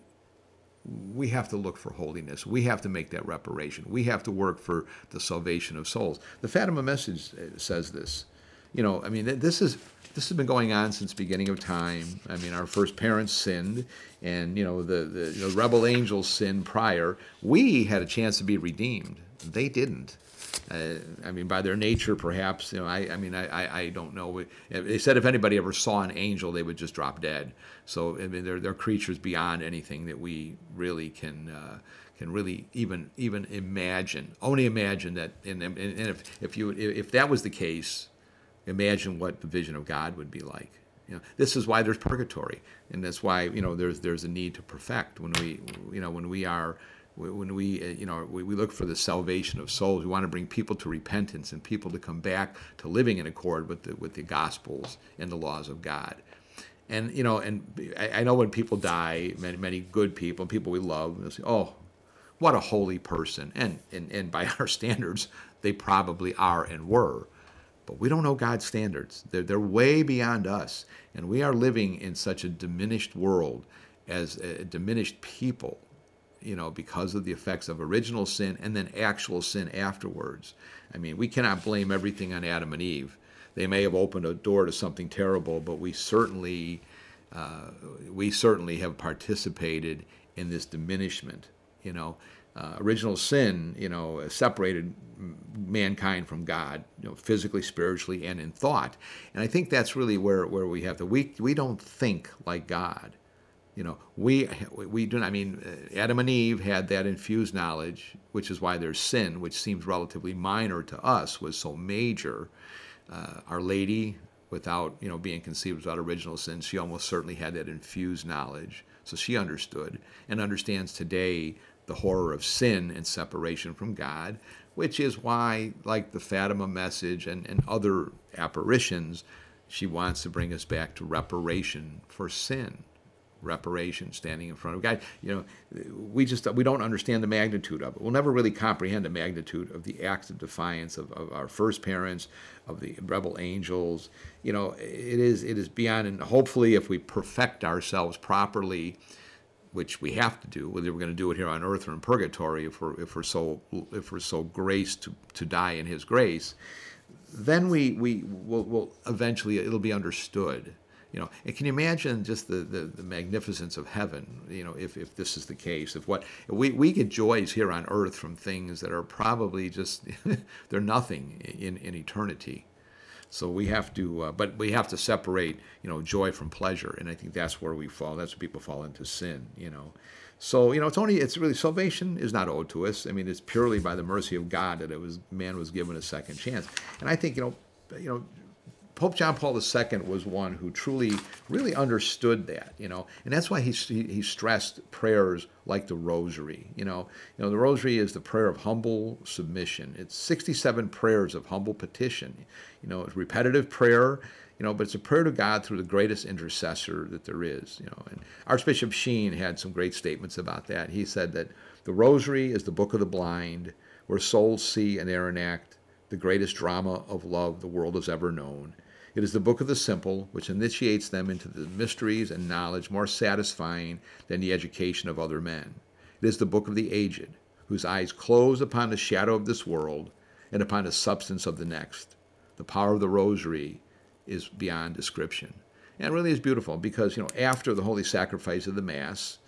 we have to look for holiness. We have to make that reparation. We have to work for the salvation of souls. The Fatima message uh, says this. You know, I mean, this is this has been going on since beginning of time. I mean, our first parents sinned, and you know, the the, the rebel angels sinned prior. We had a chance to be redeemed. They didn't. Uh, I mean, by their nature, perhaps. You know, I, I mean, I, I, don't know. They said if anybody ever saw an angel, they would just drop dead. So I mean, they're, they're creatures beyond anything that we really can uh, can really even even imagine. Only imagine that. And, and, and if if you if that was the case, imagine what the vision of God would be like. You know, this is why there's purgatory, and that's why you know there's there's a need to perfect when we you know when we are when we, uh, you know, we, look for the salvation of souls, we want to bring people to repentance and people to come back to living in accord with the, with the Gospels and the laws of God. And, you know, and I, I know when people die, many, many good people, people we love, they'll say, oh, what a holy person. And, and, and by *laughs* our standards, they probably are and were. But we don't know God's standards. They're, they're way beyond us. And we are living in such a diminished world as a diminished people you know, because of the effects of original sin and then actual sin afterwards. I mean, we cannot blame everything on Adam and Eve. They may have opened a door to something terrible, but we certainly, uh, we certainly have participated in this diminishment. You know, uh, original sin, you know, separated mankind from God, you know, physically, spiritually, and in thought. And I think that's really where, where we have to. We we don't think like God. You know, we we do. I mean, Adam and Eve had that infused knowledge, which is why their sin, which seems relatively minor to us, was so major. Uh, Our Lady, without you know being conceived without original sin, she almost certainly had that infused knowledge, so she understood and understands today the horror of sin and separation from God, which is why, like the Fatima message and, and other apparitions, she wants to bring us back to reparation for sin reparation standing in front of God. You know, we just we don't understand the magnitude of it. We'll never really comprehend the magnitude of the acts of defiance of, of our first parents, of the rebel angels. You know, it is it is beyond. And hopefully, if we perfect ourselves properly, which we have to do, whether we're going to do it here on earth or in purgatory, if we're if we're so if we're so graced to to die in His grace, then we we will will eventually it'll be understood you know, and can you imagine just the, the, the, magnificence of heaven, you know, if, if this is the case, if what we, we get joys here on earth from things that are probably just, *laughs* they're nothing in, in eternity. So we have to, uh, but we have to separate, you know, joy from pleasure. And I think that's where we fall. That's where people fall into sin, you know. So, you know, it's only, it's really, salvation is not owed to us. I mean, it's purely by the mercy of God that it was, man was given a second chance. And I think, you know, you know, Pope John Paul II was one who truly, really understood that, you know, and that's why he, he, stressed prayers like the Rosary. You know, you know, the Rosary is the prayer of humble submission. It's 67 prayers of humble petition. You know, it's repetitive prayer. You know, but it's a prayer to God through the greatest intercessor that there is. You know, and Archbishop Sheen had some great statements about that. He said that the Rosary is the book of the blind, where souls see and they enact the greatest drama of love the world has ever known. It is the book of the simple, which initiates them into the mysteries and knowledge more satisfying than the education of other men. It is the book of the aged, whose eyes close upon the shadow of this world and upon the substance of the next. The power of the rosary is beyond description. And it really is beautiful because, you know, after the holy sacrifice of the Mass,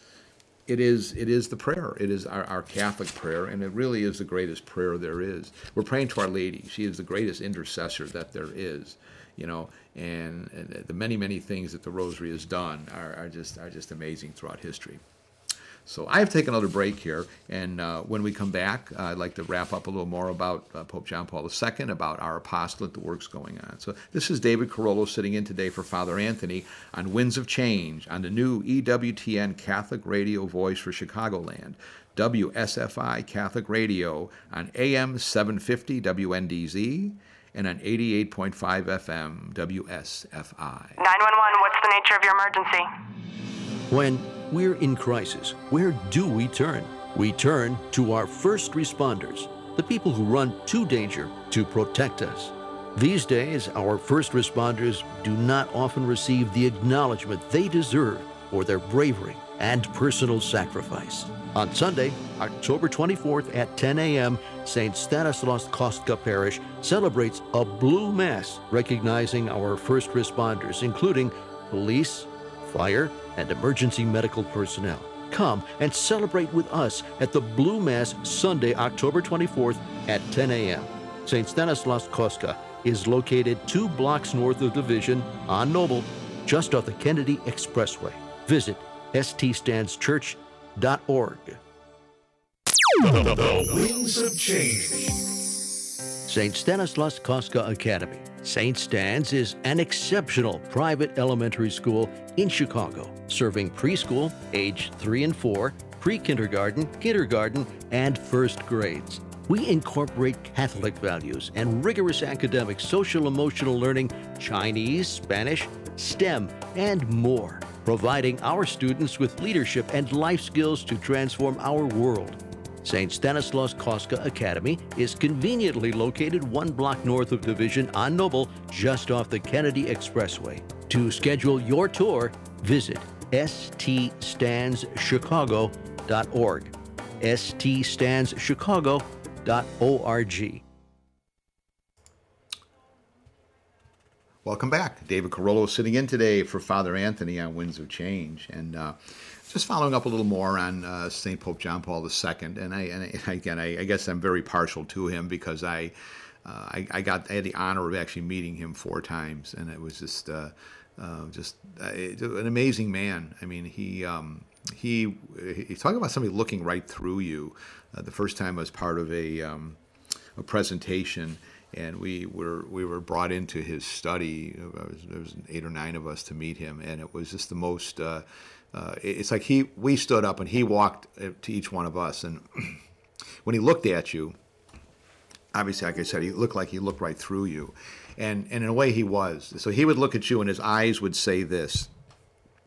it is it is the prayer. It is our, our Catholic prayer, and it really is the greatest prayer there is. We're praying to Our Lady. She is the greatest intercessor that there is, you know, and, and the many many things that the Rosary has done are, are just are just amazing throughout history. So I have taken another break here, and uh, when we come back, uh, I'd like to wrap up a little more about uh, Pope John Paul II, about our apostolate, the works going on. So this is David Carollo sitting in today for Father Anthony on Winds of Change on the new EWTN Catholic Radio Voice for Chicagoland. WSFI Catholic Radio on AM 750 WNDZ and on 88.5 FM WSFI. 911, what's the nature of your emergency? When we're in crisis, where do we turn? We turn to our first responders, the people who run to danger to protect us. These days, our first responders do not often receive the acknowledgement they deserve for their bravery and personal sacrifice. On Sunday, October 24th at 10 a.m., St. Stanislaus Kostka Parish celebrates a Blue Mass recognizing our first responders, including police, fire, and emergency medical personnel. Come and celebrate with us at the Blue Mass Sunday, October 24th at 10 a.m. St. Stanislaus Kostka is located two blocks north of Division on Noble, just off the Kennedy Expressway. Visit ststandschurch.org. The Winds of Change. St. Stanislaus Kostka Academy. St. Stan's is an exceptional private elementary school in Chicago, serving preschool, age 3 and 4, pre kindergarten, kindergarten, and first grades. We incorporate Catholic values and rigorous academic social emotional learning, Chinese, Spanish, STEM, and more, providing our students with leadership and life skills to transform our world. St. Stanislaus Kostka Academy is conveniently located one block north of Division on Noble, just off the Kennedy Expressway. To schedule your tour, visit ststandschicago.org. ststandschicago.org. Welcome back. David Carollo sitting in today for Father Anthony on Winds of Change. And uh, just following up a little more on uh, St. Pope John Paul II. And, I, and I, again, I, I, guess I'm very partial to him because I, uh, I, I, got I had the honor of actually meeting him four times, and it was just uh, uh, just uh, an amazing man. I mean, he um, he he's talking about somebody looking right through you. the first time I was part of a um, a presentation and we were we were brought into his study. There was eight or nine of us to meet him, and it was just the most. Uh, uh, it's like he we stood up and he walked uh, to each one of us, and *clears throat* when he looked at you, obviously, like I said, he looked like he looked right through you, and and in a way he was. So he would look at you, and his eyes would say this.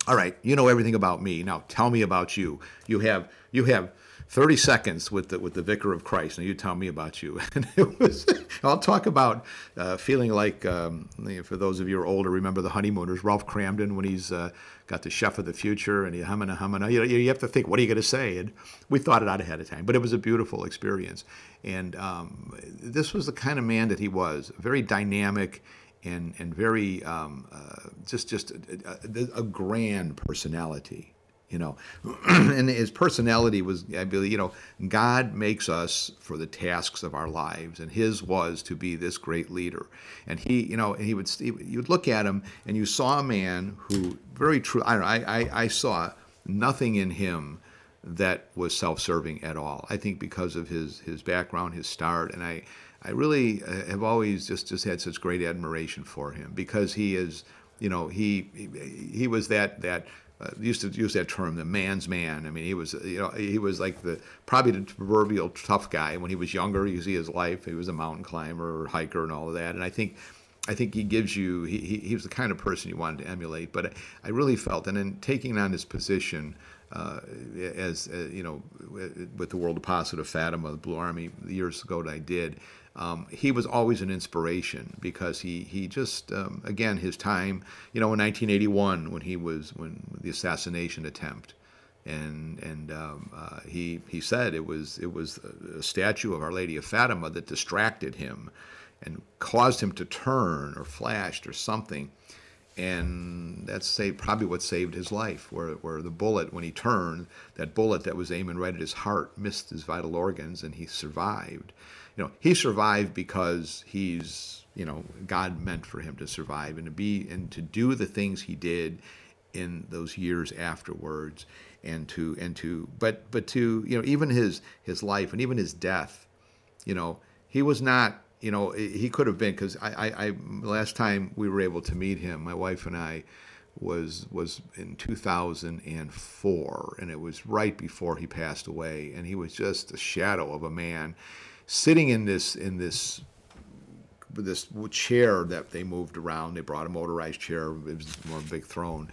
All right, you know everything about me. Now tell me about you. You have you have 30 seconds with the with the vicar of Christ. Now you tell me about you. *laughs* And it was I'll talk about uh, feeling like um, for those of you who are older, remember the honeymooners, Ralph Kramden when he's uh, got the chef of the future and he humming humming. You know, you have to think, what are you going to say? And we thought it out ahead of time, but it was a beautiful experience. And um, this was the kind of man that he was, very dynamic and and very um, uh, just just a, a, a grand personality you know. *clears throat* And his personality was i believe you know god makes us for the tasks of our lives and his was to be this great leader. And he you know and he would you would look at him and you saw a man who very true i I, I saw nothing in him that was self-serving at all. I think because of his his background his start and i i really uh, have always just just had such great admiration for him because he is you know he, he was that that uh, used to use that term, the man's man. I mean, he was, you know, he was like the probably the proverbial tough guy when he was younger. You see his life; he was a mountain climber or hiker and all of that. And I think, I think he gives you. He, he, he was the kind of person you wanted to emulate. But I, really felt, and in taking on his position uh, as uh, you know, with the World Apostolate of Fatima, the Blue Army, years ago that I did. Um, he was always an inspiration because he he just um, again his time you know in 1981 when he was when the assassination attempt and and um, uh, he he said it was it was a statue of Our Lady of Fatima that distracted him and caused him to turn or flashed or something and that's say probably what saved his life where, where the bullet when he turned that bullet that was aiming right at his heart missed his vital organs and he survived you know he survived because he's you know god meant for him to survive and to be and to do the things he did in those years afterwards and to and to but but to you know even his his life and even his death you know he was not you know, he could have been because I, I, I, last time we were able to meet him, my wife and I was was in 2004, and it was right before he passed away, and he was just a shadow of a man, sitting in this in this this chair that they moved around. They brought a motorized chair, it was more big throne,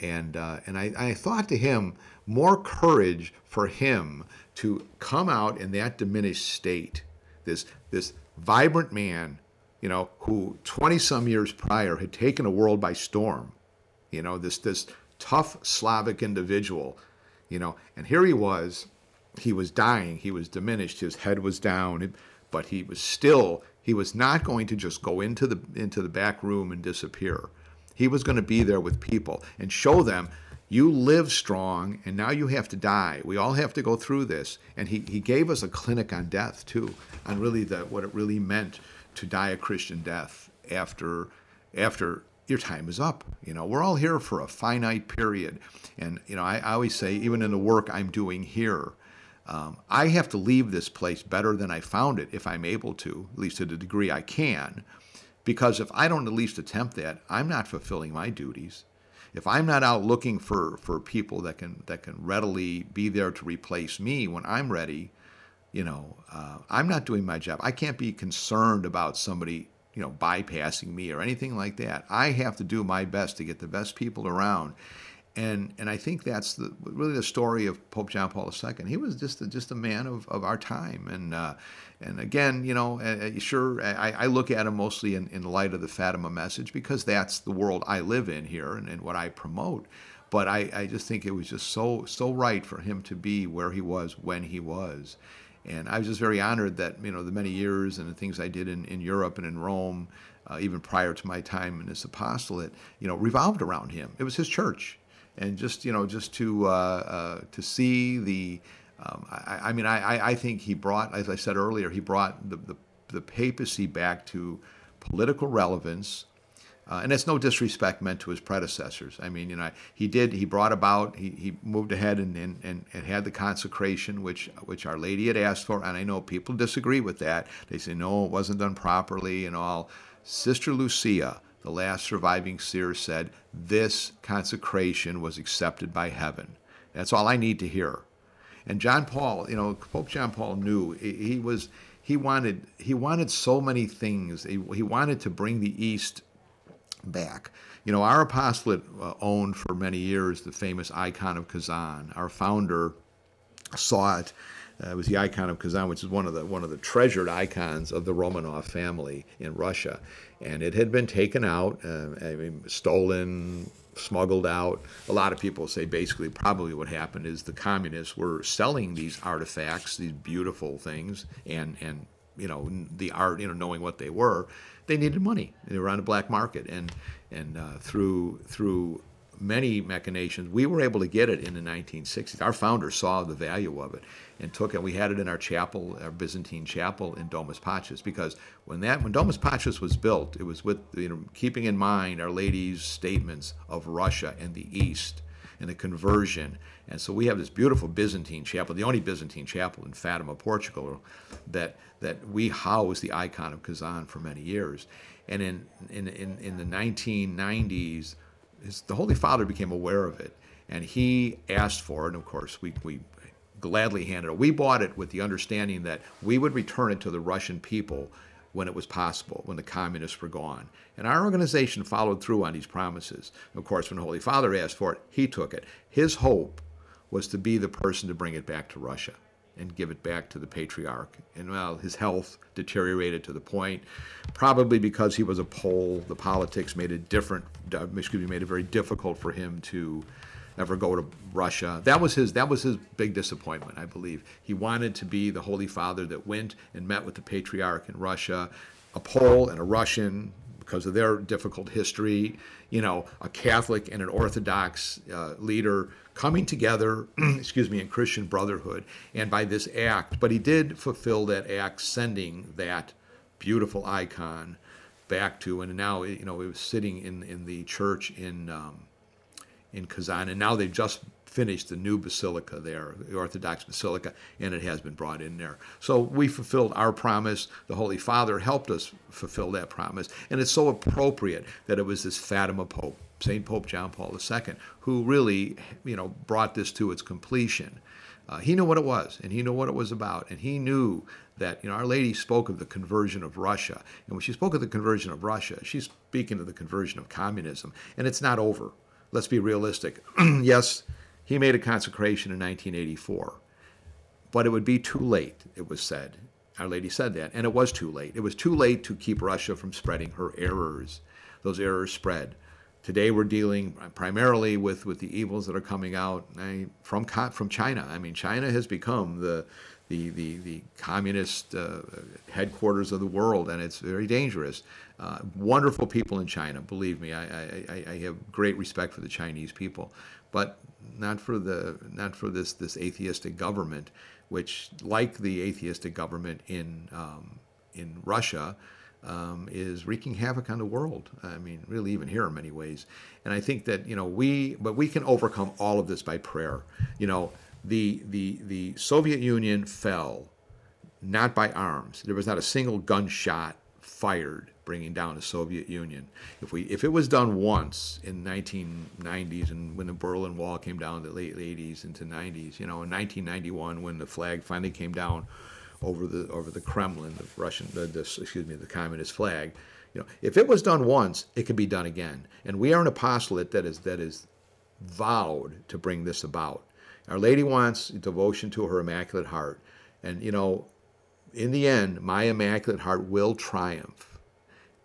and uh, and I, I thought to him, more courage for him to come out in that diminished state, this this vibrant man, you know, who 20 some years prior had taken a world by storm, you know, this, this tough Slavic individual, you know, and here he was, he was dying, he was diminished, his head was down, but he was still, he was not going to just go into the, into the back room and disappear. He was going to be there with people and show them you live strong and now you have to die. We all have to go through this. And he, he gave us a clinic on death too, on really the, what it really meant to die a Christian death after after your time is up. You know, we're all here for a finite period. And, you know, I, I always say, even in the work I'm doing here, um, I have to leave this place better than I found it if I'm able to, at least to the degree I can. Because if I don't at least attempt that, I'm not fulfilling my duties if I'm not out looking for, for people that can that can readily be there to replace me when I'm ready, you know, uh, I'm not doing my job. I can't be concerned about somebody you know bypassing me or anything like that. I have to do my best to get the best people around and and I think that's the, really the story of Pope John Paul II. He was just a, just a man of, of our time, and uh, and again, you know, uh, sure, I, I, look at him mostly in, in light of the Fatima message because that's the world I live in here and, and what I promote. But I, I just think it was just so so right for him to be where he was when he was. And I was just very honored that you know the many years and the things I did in, in Europe and in Rome, uh, even prior to my time in this apostolate, you know, revolved around him. It was his church and just you know just to uh, uh, to see the um, I, I, mean I, I think he brought as I said earlier he brought the, the, the papacy back to political relevance uh, and it's no disrespect meant to his predecessors. I mean, you know, he did. He brought about. He, he moved ahead and, and, and, and had the consecration, which which Our Lady had asked for. And I know people disagree with that. They say no, it wasn't done properly and all. Sister Lucia, the last surviving seer said, This consecration was accepted by heaven. That's all I need to hear. And John Paul, you know, Pope John Paul knew he was he wanted he wanted so many things. He, he wanted to bring the East back. You know, our apostolate uh, owned for many years the famous icon of Kazan. Our founder saw it uh, it was the icon of Kazan, which is one of the one of the treasured icons of the Romanov family in Russia, and it had been taken out, uh, I mean, stolen, smuggled out. A lot of people say basically probably what happened is the communists were selling these artifacts, these beautiful things, and and you know the art, you know, knowing what they were, they needed money. They were on the black market, and and uh, through through many machinations, we were able to get it in the 1960s. Our founder saw the value of it and took it. We had it in our chapel, our Byzantine chapel in Domus Pacis, because when that when Domus Pacis was built, it was with you know keeping in mind Our Lady's statements of Russia and the East and the conversion. And so we have this beautiful Byzantine chapel, the only Byzantine chapel in Fatima, Portugal, that that we house the icon of Kazan for many years. And in in in, in the 1990s, his, the Holy Father became aware of it, and he asked for it. And of course, we we gladly handed it. We bought it with the understanding that we would return it to the Russian people when it was possible, when the communists were gone. And our organization followed through on these promises. Of course, when the Holy Father asked for it, he took it. His hope was to be the person to bring it back to Russia. And give it back to the patriarch. And well, his health deteriorated to the point, probably because he was a Pole, the politics made it different, excuse me, made it very difficult for him to ever go to Russia. That was his that was his big disappointment, I believe. He wanted to be the Holy Father that went and met with the patriarch in Russia, a Pole and a Russian because of their difficult history, you know, a Catholic and an Orthodox uh, leader coming together, *clears throat* excuse me, in Christian brotherhood, and by this act. But he did fulfill that act, sending that beautiful icon back to, and now you know it was sitting in in the church in um, in Kazan, and now they've just finished the new basilica there, the Orthodox Basilica, and it has been brought in there. So we fulfilled our promise. The Holy Father helped us fulfill that promise, and it's so appropriate that it was this Fatima Pope St. Pope John Paul II, who really, you know, brought this to its completion. Uh, he knew what it was, and he knew what it was about, and he knew that you know Our Lady spoke of the conversion of Russia, and when she spoke of the conversion of Russia, she's speaking of the conversion of communism, and it's not over. Let's be realistic. *clears throat* yes, he made a consecration in 1984, but it would be too late. It was said. Our Lady said that, and it was too late. It was too late to keep Russia from spreading her errors. Those errors spread. Today we're dealing primarily with, with the evils that are coming out from from China. I mean, China has become the the the, the communist uh, headquarters of the world, and it's very dangerous. Uh, wonderful people in China, believe me. I, I, I have great respect for the Chinese people, but not for the not for this this atheistic government, which, like the atheistic government in um, in Russia, um, is wreaking havoc on the world. I mean, really, even here in many ways. And I think that you know we, but we can overcome all of this by prayer. You know, the the the Soviet Union fell not by arms. There was not a single gunshot fired bringing down the Soviet Union. If we if it was done once in 1990s and when the Berlin Wall came down in the late 80s into 90s, you know, in 1991 when the flag finally came down over the over the Kremlin, the Russian, the, the, excuse me, the communist flag. You know, if it was done once, it could be done again. And we are an apostolate that is that is vowed to bring this about. Our Lady wants devotion to her Immaculate Heart, and you know, in the end, my Immaculate Heart will triumph,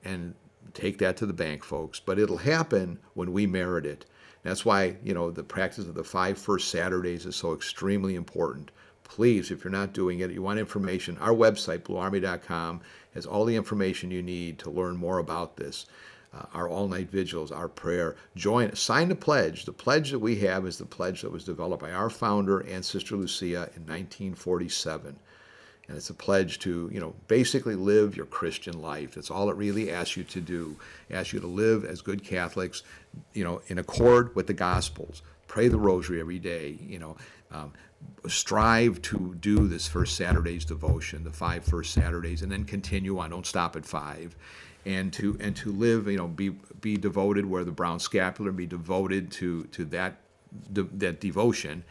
and take that to the bank, folks. But it'll happen when we merit it. That's why you know the practice of the five first Saturdays is so extremely important please, if you're not doing it, you want information, our website, bluearmy.com, has all the information you need to learn more about this. Uh, our all night vigils, our prayer. Join, sign the pledge. The pledge that we have is the pledge that was developed by our founder and Sister Lucia in 1947. And it's a pledge to, you know, basically live your Christian life. That's all it really asks you to do. It asks you to live as good Catholics, you know, in accord with the Gospels. Pray the Rosary every day, you know. Um, strive to do this first Saturday's devotion, the five first Saturdays, and then continue on. Don't stop at five, and to and to live, you know, be be devoted. Wear the brown scapular, be devoted to to that de, that devotion.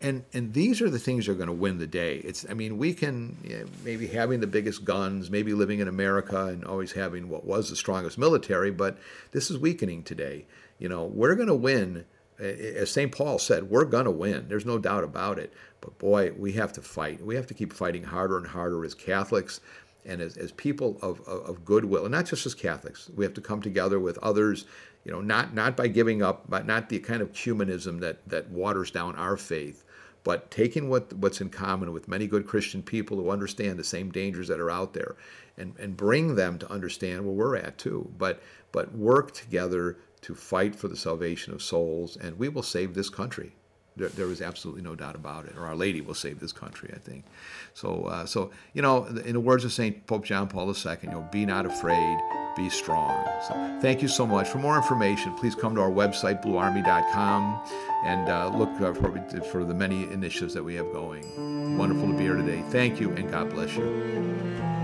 And, and these are the things that are going to win the day. It's I mean we can you know, maybe having the biggest guns, maybe living in America and always having what was the strongest military, but this is weakening today. You know we're going to win as St. Paul said, we're going to win. There's no doubt about it. But boy, we have to fight. We have to keep fighting harder and harder as Catholics and as, as people of, of, of goodwill, and not just as Catholics. We have to come together with others, you know, not, not by giving up, but not the kind of humanism that, that waters down our faith, but taking what, what's in common with many good Christian people who understand the same dangers that are out there and, and bring them to understand where we're at too. But, but work together to fight for the salvation of souls, and we will save this country. There, there is absolutely no doubt about it. Or Our Lady will save this country, I think. So, uh, so you know, in the words of Saint Pope John Paul II, you know, be not afraid, be strong. So, thank you so much. For more information, please come to our website, bluearmy.com, and uh, look uh, for, for the many initiatives that we have going. Wonderful to be here today. Thank you, and God bless you.